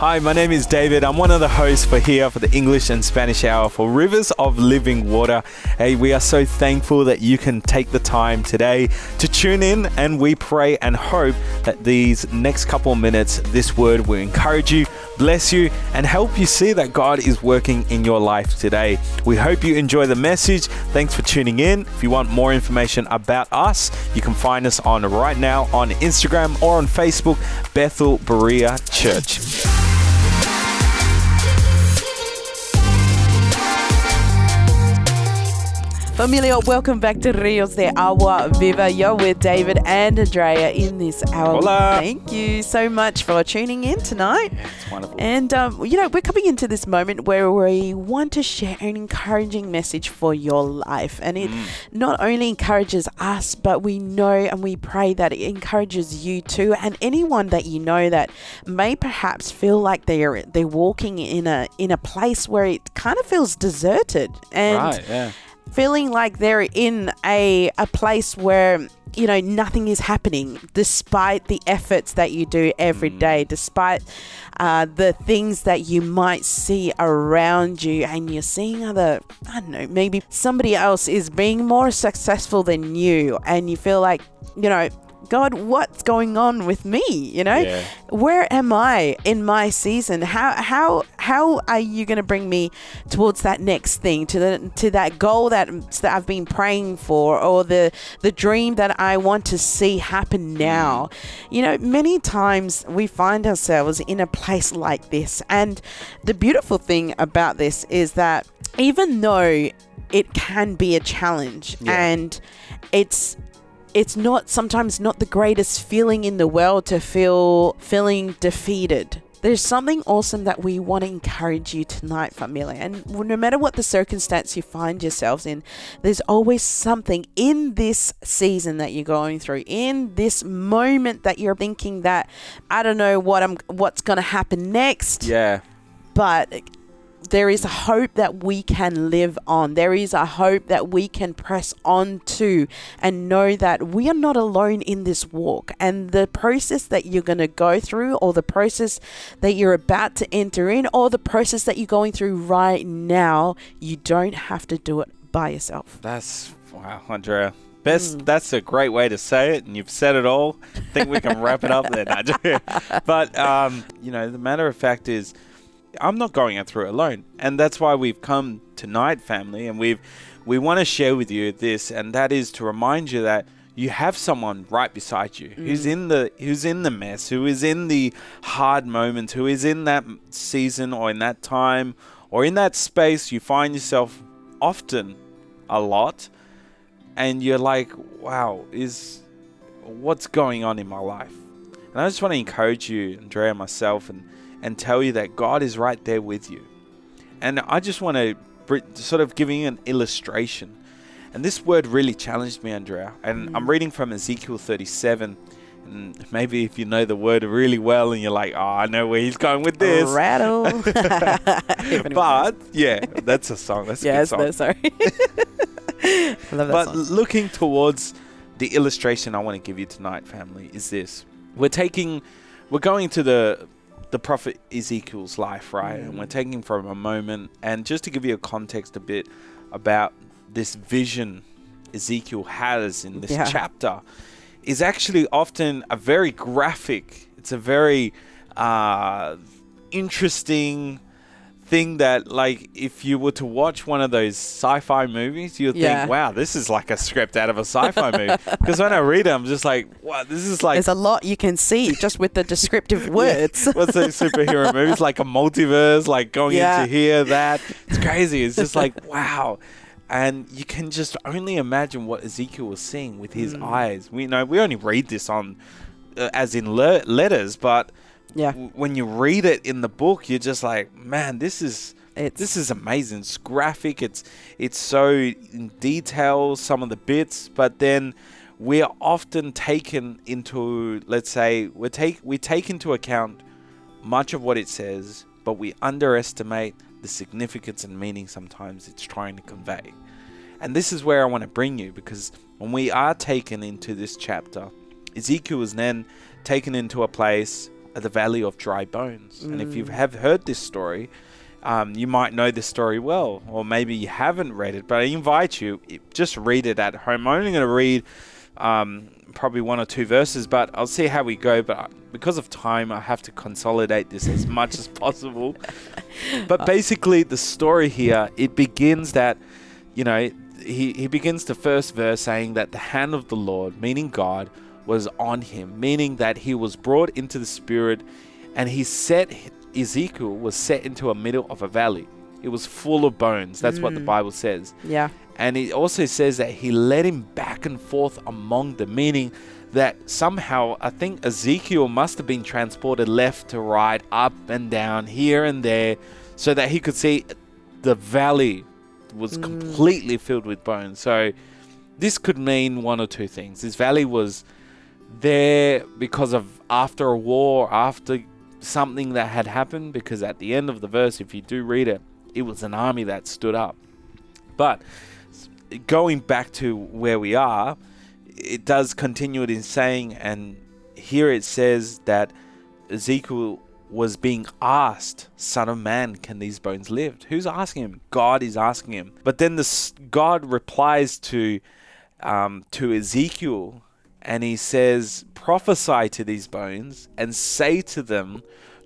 Hi, my name is David. I'm one of the hosts for here for the English and Spanish hour for Rivers of Living Water. Hey, we are so thankful that you can take the time today to tune in, and we pray and hope that these next couple minutes, this word will encourage you, bless you, and help you see that God is working in your life today. We hope you enjoy the message. Thanks for tuning in. If you want more information about us, you can find us on right now on Instagram or on Facebook, Bethel Berea Church. Familia, welcome back to Rios de Agua Viva. You're with David and Andrea in this hour. Hola. Thank you so much for tuning in tonight. It's wonderful. And, um, you know, we're coming into this moment where we want to share an encouraging message for your life. And it not only encourages us, but we know and we pray that it encourages you too. And anyone that you know that may perhaps feel like they're they're walking in a in a place where it kind of feels deserted. And right, yeah. Feeling like they're in a a place where you know nothing is happening despite the efforts that you do every day despite uh, the things that you might see around you and you're seeing other i don't know maybe somebody else is being more successful than you and you feel like you know god what's going on with me you know Yeah. where am I in my season? How how how are you going to bring me towards that next thing, to the to that goal that, that I've been praying for, or the the dream that I want to see happen mm. now? You know, many times we find ourselves in a place like this, and the beautiful thing about this is that even though it can be a challenge Yeah. and it's it's not sometimes not the greatest feeling in the world to feel feeling defeated. There's something awesome that we want to encourage you tonight, familia. And no matter what the circumstance you find yourselves in, there's always something in this season that you're going through, in this moment that you're thinking that I don't know what I'm what's going to happen next Yeah. but there is a hope that we can live on. There is a hope that we can press on to and know that we are not alone in this walk. And the process that you're going to go through, or the process that you're about to enter in, or the process that you're going through right now, you don't have to do it by yourself. That's wow, Andrea. Best. That's a great way to say it, and you've said it all. I think we can wrap it up there. But um, you know, the matter of fact is, I'm not going through it alone, and that's why we've come tonight, family, and we've we want to share with you this, and that is to remind you that you have someone right beside you who's mm. in the who's in the mess, who is in the hard moments, who is in that season or in that time or in that space you find yourself often a lot and you're like, wow, is what's going on in my life? And I just want to encourage you, Andrea, and myself, and, and tell you that God is right there with you. And I just want to sort of give you an illustration. And this word really challenged me, Andrea. And I'm reading from Ezekiel 37. And maybe if you know the word really well and you're like, oh, I know where he's going with this. Rattle. If anyone knows. But yeah, that's a song. That's a yes, good no, song. sorry. I love that But song. looking towards the illustration I want to give you tonight, family, is this: we're taking, we're going to the the prophet Ezekiel's life, right? And we're taking from a moment, and just to give you a context a bit about this vision Ezekiel has in this Yeah. chapter, is actually often a very graphic. It's a very uh, interesting thing that like if you were to watch one of those sci-fi movies you'd Yeah. think wow this is like a script out of a sci-fi movie because when i read it i'm just like wow this is like There's a lot you can see just with the descriptive words. what's those superhero movies like a multiverse like going Yeah. into here that it's crazy it's just like wow and you can just only imagine what ezekiel was seeing with his Mm. eyes we know we only read this on uh, as in le- letters but Yeah. w- when you read it in the book, you're just like, man, this is It's- this is amazing. It's graphic. It's it's so in detail some of the bits, but then we're often taken into let's say we take we take into account much of what it says, but we underestimate the significance and meaning sometimes it's trying to convey. And this is where I want to bring you because when we are taken into this chapter, Ezekiel is then taken into a place, the valley of dry bones. And if you have heard this story, um, you might know this story well, or maybe you haven't read it. But I invite you, just read it at home. I'm only going to read um, probably one or two verses, but I'll see how we go. But because of time, I have to consolidate this as much as possible. But basically, the story here it begins that, you know, he, he begins the first verse saying that the hand of the Lord, meaning God, was on him, meaning that he was brought into the spirit, and he set Ezekiel was set into a middle of a valley. It was full of bones. That's what the mm. Bible says. Yeah. And it also says that he led him back and forth among them, meaning that somehow I think Ezekiel must have been transported left to right, up and down, here and there, so that he could see the valley was mm. completely filled with bones. So this could mean one or two things. This valley was there because of after a war, after something that had happened, because at the end of the verse, if you do read it, it was an army that stood up. But going back to where we are, it does continue it in saying, and here it says that Ezekiel was being asked, Son of man, can these bones live? Who's asking him? God is asking him. But then this God replies to um, to Ezekiel, and he says, Prophesy to these bones and say to them,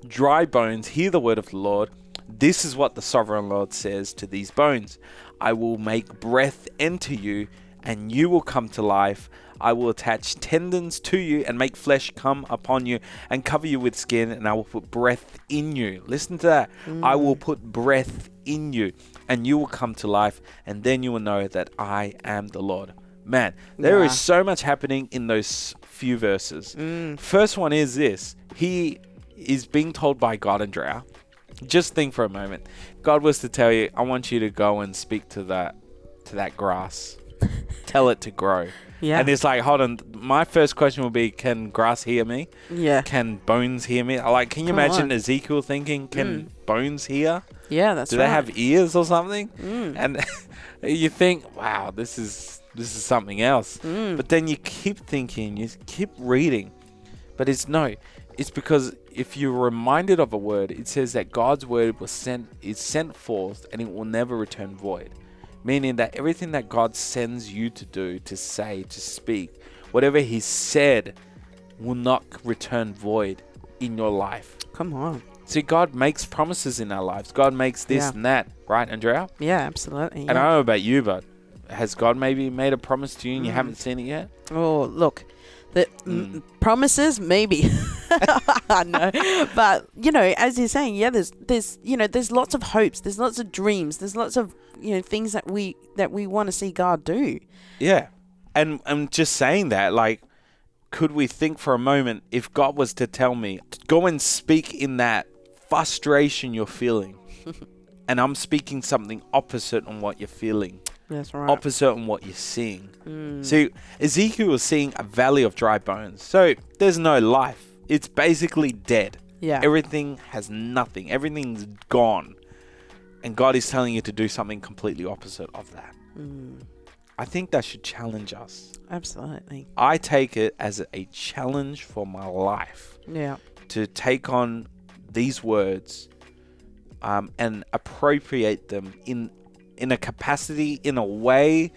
Dry bones, hear the word of the Lord. This is what the sovereign Lord says to these bones I will make breath enter you, and you will come to life. I will attach tendons to you and make flesh come upon you and cover you with skin, and I will put breath in you. Listen to that. I mm. will put breath in you, and you will come to life, and then you will know that I am the Lord. Man, there is Yeah. so much happening in those few verses. First one is this He is being told by God, Andrea. Just think for a moment. God was to tell you, I want you to go and speak to that to that grass. Tell it to grow. Yeah. And it's like, hold on. My first question will be, can grass hear me? Yeah. Can bones hear me? Like, can you Come imagine on. Ezekiel thinking, can bones hear? Yeah, that's Do right. they have ears or something? Mm. And you think, wow, this is this is something else. Mm. But then you keep thinking, you keep reading, but it's no. It's because if you're reminded of a word, it says that God's word was sent is sent forth and it will never return void. Meaning that everything that God sends you to do, to say, to speak, whatever He said will not return void in your life. Come on. See, God makes promises in our lives. God makes this Yeah. and that, right, Andrea? Yeah, absolutely. And I don't know about you, but has God maybe made a promise to you and you Mm. haven't seen it yet? Oh, look, the Mm. m- promises maybe. I know, but you know, as you're saying, yeah, there's there's you know, there's lots of hopes, there's lots of dreams, there's lots of you know things that we that we want to see God do. Yeah. And I'm just saying that, like, could we think for a moment if God was to tell me, go and speak in that frustration you're feeling, and I'm speaking something opposite on what you're feeling, That's right. opposite on what you're seeing. Mm. See, Ezekiel was seeing a valley of dry bones. So there's no life. It's basically dead. yeah. Everything has nothing. Everything's gone. And God is telling you to do something completely opposite of that. Mm. I think that should challenge us. Absolutely. I take it as a challenge for my life Yeah. to take on these words um, and appropriate them in in a capacity, in a way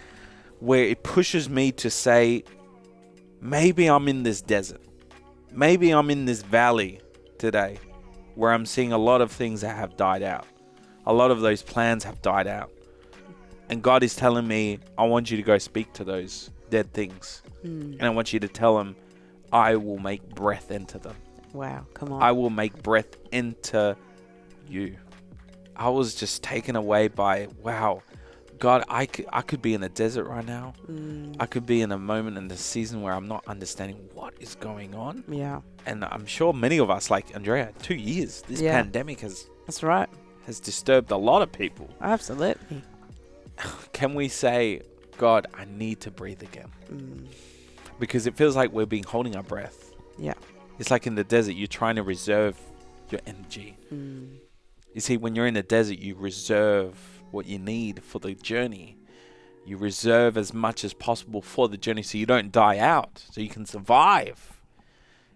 where it pushes me to say, maybe I'm in this desert, maybe I'm in this valley today, where I'm seeing a lot of things that have died out. A lot of those plans have died out. And God is telling me, I want you to go speak to those dead things. Mm. And I want you to tell them, I will make breath into them. Wow. Come on. I will make breath into you. I was just taken away by, wow, God, I could, I could be in a desert right now. Mm. I could be in a moment in the season where I'm not understanding what is going on. yeah. And I'm sure many of us, like Andrea, two years, this Yeah. pandemic has, That's right. has disturbed a lot of people. Absolutely. Can we say, God, I need to breathe again? Mm. Because it feels like we're being holding our breath. Yeah. It's like in the desert, you're trying to reserve your energy. Mm. You see, when you're in the desert, you reserve what you need for the journey. You reserve as much as possible for the journey so you don't die out, so you can survive.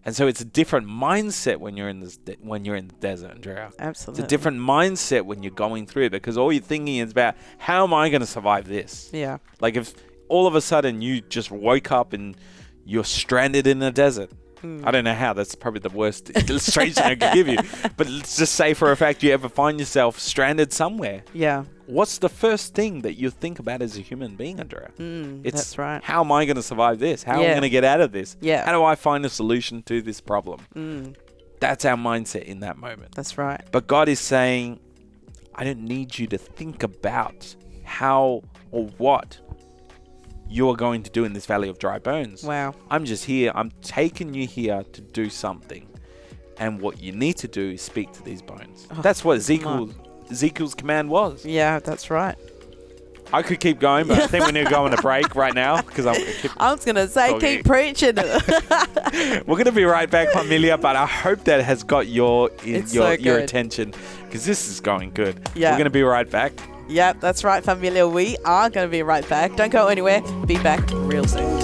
And so it's a different mindset when you're in this de- when you're in the desert, Andrea. Absolutely. It's a different mindset when you're going through it because all you're thinking is about how am I going to survive this? Yeah. Like if all of a sudden you just woke up and you're stranded in the desert. Hmm. I don't know how. That's probably the worst illustration I could give you. But let's just say for a fact you ever find yourself stranded somewhere. Yeah. What's the first thing that you think about as a human being, Andrea? Mm, It's that's right. How am I going to survive this? How am I going to get out of this? Yeah. How do I find a solution to this problem? Mm, That's our mindset in that moment. that's right. But God is saying, I don't need you to think about how or what you are going to do in this valley of dry bones. Wow. I'm just here. I'm taking you here to do something. And what you need to do is speak to these bones. Oh, That's what Ezekiel, Ezekiel's command was. Yeah, that's right. I could keep going, but I think we need to go on a break right now because I'm. Keep, I was gonna say, Okay. keep preaching. we're going to be right back, Familia. But I hope that has got your your so your attention because this is going good. Yeah. We're going to be right back. Yep, that's right, familia. We are gonna be right back. Don't go anywhere. Be back real soon.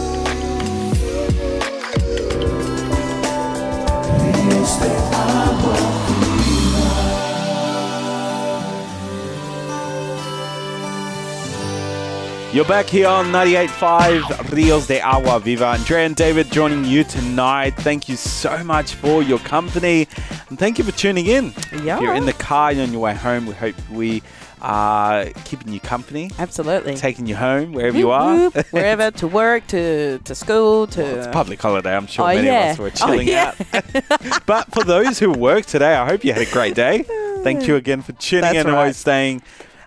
You're back here on 98.5 Rios de Agua Viva. Andrea and David joining you tonight. Thank you so much for your company and thank you for tuning in. Yeah. If you're in the car, you're on your way home, we hope we are keeping you company, Absolutely. taking you home wherever you are. wherever to work, to to school, to. Well, it's a public holiday. I'm sure Oh, many yeah. of us were Oh, chilling yeah. out. but for those who work today, I hope you had a great day. Thank you again for tuning That's in and always staying,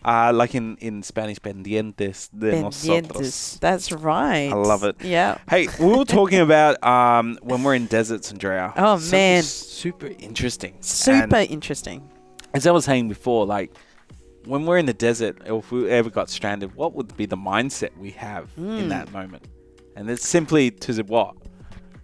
uh, like in, in Spanish, pendientes de nosotros. Pendientes. That's right. I love it. Yeah. Hey, we were talking about um, when we're in deserts, Andrea. Oh, man. super interesting. Super And interesting. as I was saying before, like when we're in the desert, or if we ever got stranded, what would be the mindset we have in Mm. that moment? And it's simply to what,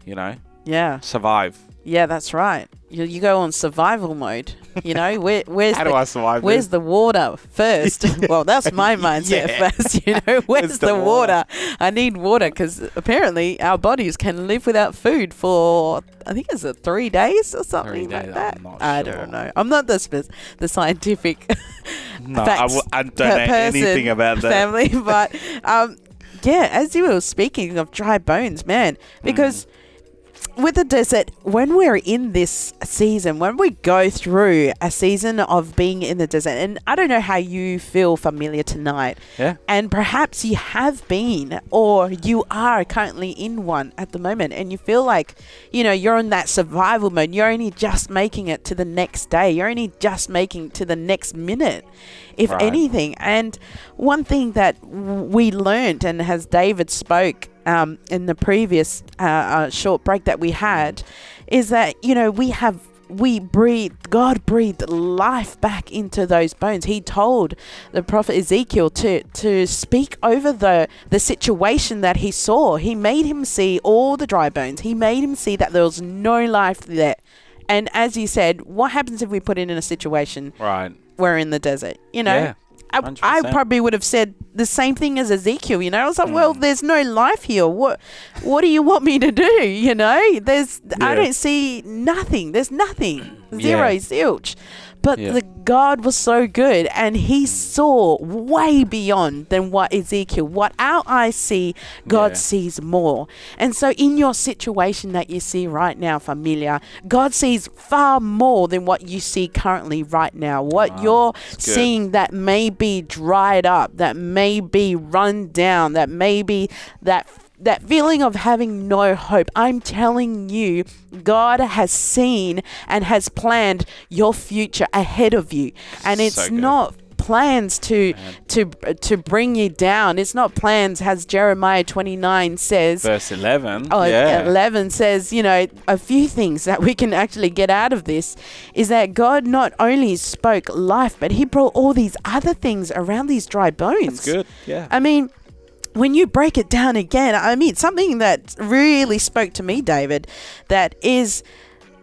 you know, Yeah. survive. Yeah, that's right. You, you go on survival mode. You know, where where's How the, do I survive? Where's this? the water first? well, that's my mindset Yeah. first. You know, where's the the, water? water? I need water because apparently our bodies can live without food for I think it's a three days or something days, like that. I sure. don't know. I'm not the the scientific No, I, facts w- I don't know person, anything about that. family, but um, yeah, as you were speaking of dry bones, man, because with the desert, when we're in this season, when we go through a season of being in the desert, and I don't know how you feel familiar tonight, Yeah. and perhaps you have been or you are currently in one at the moment and you feel like you know you're in that survival mode you're only just making it to the next day you're only just making it to the next minute if Right. anything and one thing that we learned and as david spoke um, in the previous uh, uh, short break that we had is that you know we have we breathed god breathed life back into those bones. He told the prophet ezekiel to to speak over the the situation that he saw. He made him see all the dry bones. He made him see that there was no life there. And as he said what happens if we put it in a situation Right. we're in the desert you know? Yeah. I, I probably would have said the same thing as Ezekiel. You know, I was like, well, Mm. there's no life here. What, what do you want me to do? You know, there's, Yeah. I don't see nothing. There's nothing. Zero, Yeah. zilch. But Yeah. the God was so good, and He mm. saw way beyond than what Ezekiel, what our eyes see. God Yeah. sees more. And so, in your situation that you see right now, familia, God sees far more than what you see currently right now. What Wow, you're seeing that may be dried up, that may be run down, that may be that that feeling of having no hope. I'm telling you, God has seen and has planned your future ahead of you. And it's So not plans to Man. to to bring you down. It's not plans as Jeremiah 29 says. Verse 11. Oh, yeah. 11 says, you know, a few things that we can actually get out of this is that God not only spoke life, but He brought all these other things around these dry bones. That's good. Yeah. I mean, when you break it down again, I mean, something that really spoke to me, David, that is,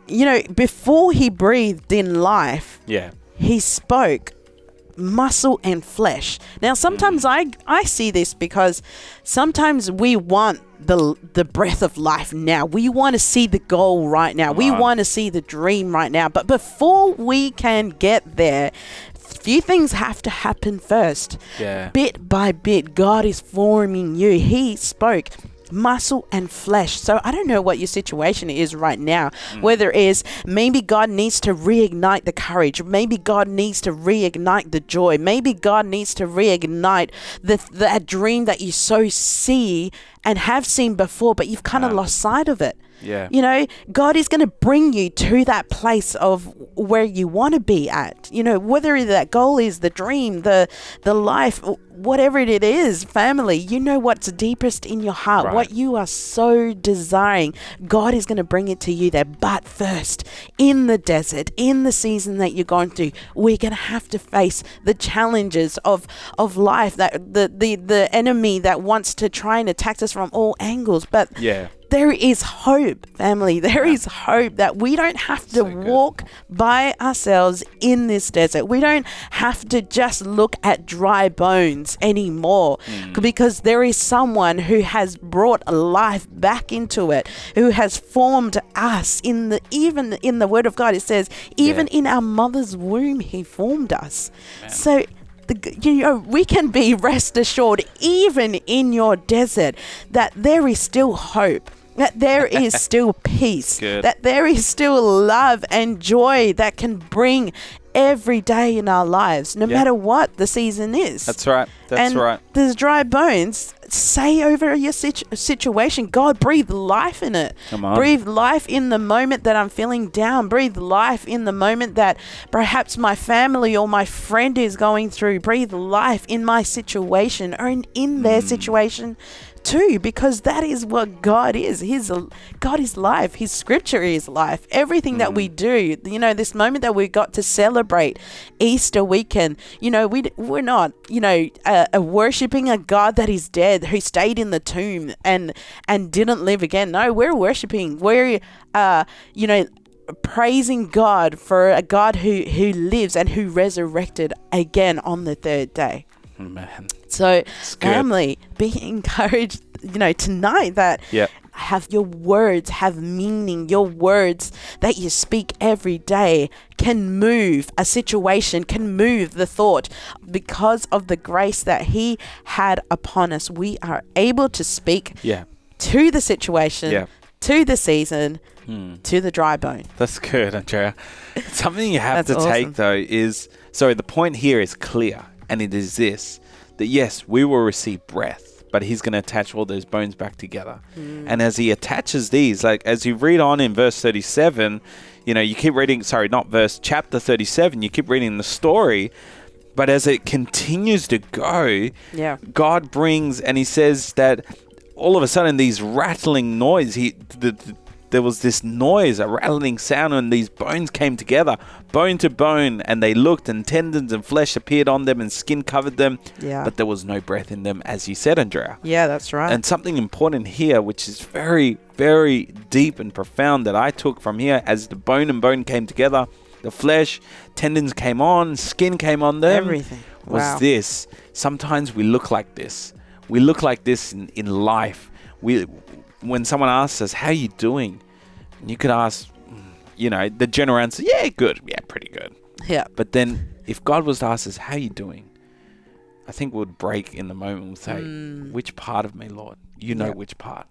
you know, before He breathed in life, yeah. He spoke muscle and flesh. Now, sometimes mm. I I see this because sometimes we want the the breath of life now. We want to see the goal right now. We want to see the dream right now. But before we can get there, few things have to happen first. Yeah. Bit by bit, God is forming you. He spoke muscle and flesh. So I don't know what your situation is right now. Mm. Whether it is maybe God needs to reignite the courage, maybe God needs to reignite the joy, maybe God needs to reignite the that dream that you so see and have seen before, but you've kind of lost sight of it. Yeah. You know, God is going to bring you to that place of where you want to be at. You know, whether that goal is the dream, the the life, whatever it is, family, you know what's deepest in your heart, Right. what you are so desiring. God is going to bring it to you there. But first, in the desert, in the season that you're going through, we're going to have to face the challenges of of life that the the the enemy that wants to try and attack us from all angles. But Yeah. There is hope, family. There is hope that we don't have to So walk by ourselves in this desert. We don't have to just look at dry bones anymore Hmm. because there is someone who has brought life back into it, who has formed us in the even in the word of God it says even Yeah. in our mother's womb he formed us. So the, you know, we can be rest assured, even in your desert, that there is still hope. That there is still peace. Good. That there is still love and joy that can bring every day in our lives, no Yeah. matter what the season is. That's right. That's and right. There's dry bones. Say over your situ- situation, God, breathe life in it. Come on. Breathe life in the moment that I'm feeling down. Breathe life in the moment that perhaps my family or my friend is going through. Breathe life in my situation or in, in their Mm. situation too because that is what God is. His God is life. His scripture is life. Everything that Mm. we do, you know, this moment that we got to celebrate Easter weekend, you know, we we're not, you know, uh, uh, worshiping a God that is dead who stayed in the tomb and and didn't live again. No, we're worshiping. We're uh, you know, praising God for a God who who lives and who resurrected again on the third day. Man. So, good. family, be encouraged, you know, tonight that Yep. have your words have meaning. Your words that you speak every day can move a situation, can move the thought. Because of the grace that He had upon us, we are able to speak Yeah. to the situation, Yeah. to the season, Hmm. to the dry bone. That's good, Andrea. Something you have to take though is so the point here is clear, and it is this: that yes, we will receive breath, but He's going to attach all those bones back together. Mm. And as He attaches these, like as you read on in verse thirty-seven, you know, you keep reading. Sorry, not verse, chapter thirty-seven. You keep reading the story. But as it continues to go, Yeah. God brings and he says that all of a sudden these rattling noise he the, the- there was this noise a rattling sound and these bones came together bone to bone and they looked and tendons and flesh appeared on them and skin covered them Yeah. but there was no breath in them as you said andrea Yeah, that's right. and something important here which is very very deep and profound that i took from here as the bone and bone came together the flesh tendons came on skin came on them Everything. was Wow. this. Sometimes we look like this. We look like this in, in life. We when someone asks us, "How are you doing?" You could ask, mm, you know, the general answer, "Yeah, good. Yeah, pretty good." yeah. But then if God was to ask us, "How you doing?" I think we'd break in the moment and say, "Which part of me, Lord? You know Mm. Yep. which part."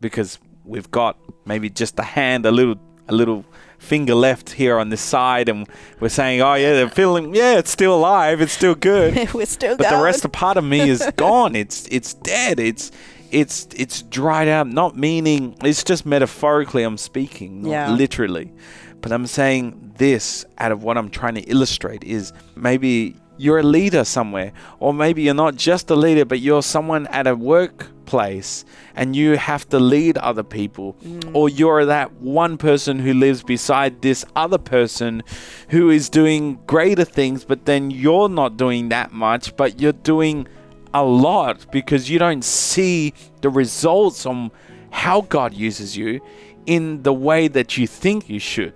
Because we've got maybe just a hand, a little a little finger left here on this side and we're saying, "Oh yeah, they're feeling yeah, it's still alive. It's still good." We're still but going. the rest of part of me is gone. It's it's dead. It's it's it's dried out. Not meaning it's just metaphorically I'm speaking, not Yeah. literally. But I'm saying this out of what I'm trying to illustrate is maybe you're a leader somewhere, or maybe you're not just a leader, but you're someone at a workplace and you have to lead other people, mm. or you're that one person who lives beside this other person who is doing greater things, but then you're not doing that much, but you're doing a lot because you don't see the results on how God uses you in the way that you think you should.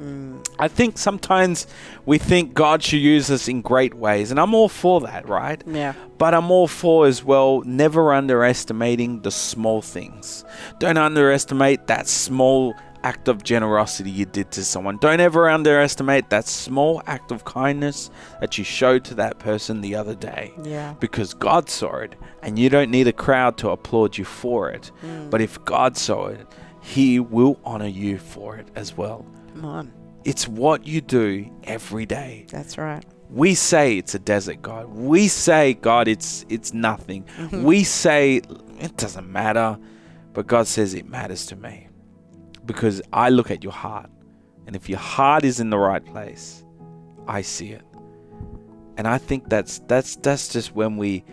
Mm. I think sometimes we think God should use us in great ways, and I'm all for that, right? Yeah. But I'm all for as well never underestimating the small things. Don't underestimate that small act of generosity you did to someone. Don't ever underestimate that small act of kindness that you showed to that person the other day. Yeah. Because God saw it, and you don't need a crowd to applaud you for it. Mm. But if God saw it, He will honor you for it as well. Come on. It's what you do every day. That's right. We say it's a desert, God. We say, God, it's it's nothing. We say it doesn't matter, but God says it matters to me because I look at your heart, and if your heart is in the right place, I see it, and I think that's that's that's just when we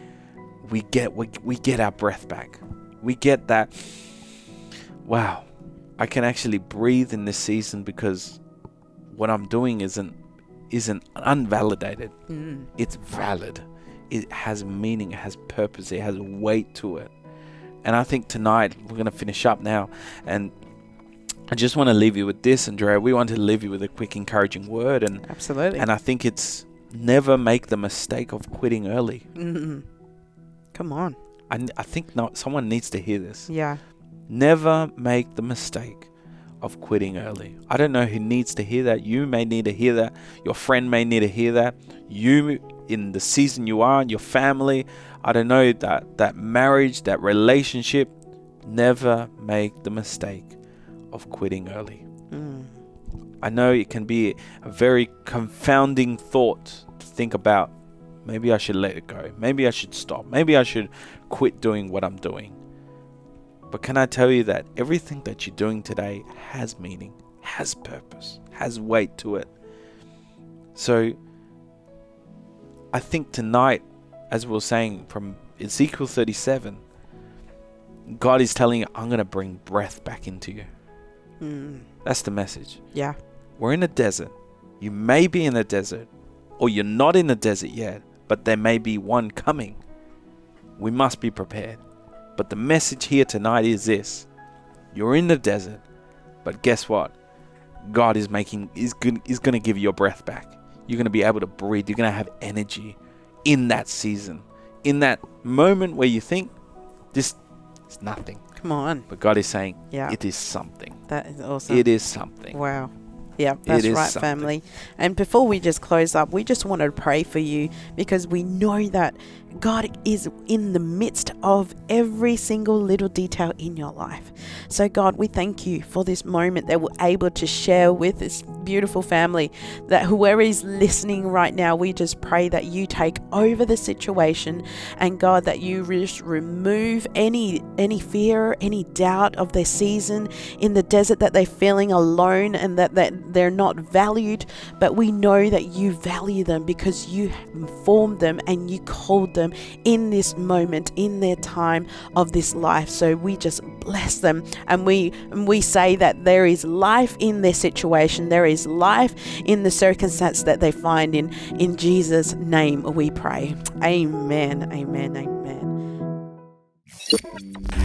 we get we, we get our breath back. We get that. Wow, I can actually breathe in this season because what I'm doing isn't isn't unvalidated. Mm. It's valid. It has meaning. It has purpose. It has weight to it. And I think tonight we're going to finish up now. And I just want to leave you with this, Andrea. We want to leave you with a quick, encouraging word. And Absolutely. and I think it's never make the mistake of quitting early. mm Come on. I, I think not. Someone needs to hear this. Yeah. Never make the mistake of quitting early. I don't know who needs to hear that. You may need to hear that. Your friend may need to hear that. You in the season you are, in your family, I don't know that that marriage, that relationship, never make the mistake of quitting early. Mm. I know it can be a very confounding thought to think about. Maybe I should let it go. Maybe I should stop. Maybe I should quit doing what I'm doing. But can I tell you that everything that you're doing today has meaning, has purpose, has weight to it. So I think tonight, as we were saying from Ezekiel 37, God is telling you, I'm going to bring breath back into you. Mm. That's the message. Yeah. We're in a desert. You may be in a desert, or you're not in a desert yet, but there may be one coming. We must be prepared. But the message here tonight is this you're in the desert, but guess what? God is making is going is to give you your breath back. You're going to be able to breathe. You're going to have energy in that season, in that moment where you think this is nothing. Come on. But God is saying Yeah. it is something. That is awesome. It is something. Wow. Yeah, that's right, something. family. And before we just close up, we just wanted to pray for you because we know that God is in the midst of every single little detail in your life. So, God, we thank you for this moment that we're able to share with this beautiful family. That whoever is listening right now, we just pray that you take over the situation and God, that you just remove any any fear, any doubt of their season in the desert that they're feeling alone and that, that they're not valued. But we know that you value them because you formed them and you called them in this moment, in their time of this life. So we just bless them and we and we say that there is life in their situation. There is life in the circumstance that they find in. In Jesus' name we pray. Amen. Amen. Amen.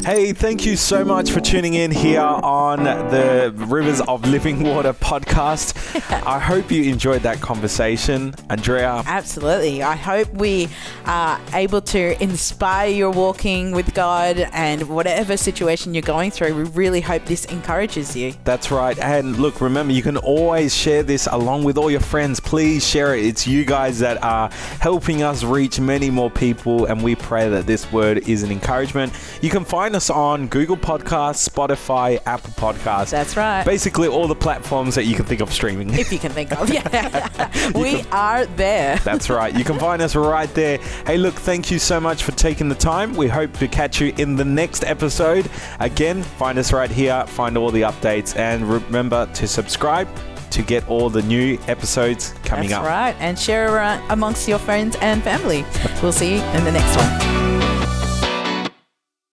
Hey, thank you so much for tuning in here on the Rivers of Living Water podcast. I hope you enjoyed that conversation. Andrea, Absolutely. I hope we are able to inspire your walking with God and whatever situation you're going through. We really hope this encourages you. that's right. And look, remember, you can always share this along with all your friends. Please share it. It's you guys that are helping us reach many more people, and we pray that this word is an encouragement. You can find us on Google Podcasts, Spotify, Apple Podcasts. That's right. Basically, all the platforms that you can think of streaming. if you can think of. Yeah. we are there. That's right. You can find us right there. Hey, look, thank you so much for taking the time. We hope to catch you in the next episode. Again, find us right here, find all the updates, and remember to subscribe to get all the new episodes coming That's up. right. And share around amongst your friends and family. We'll see you in the next one.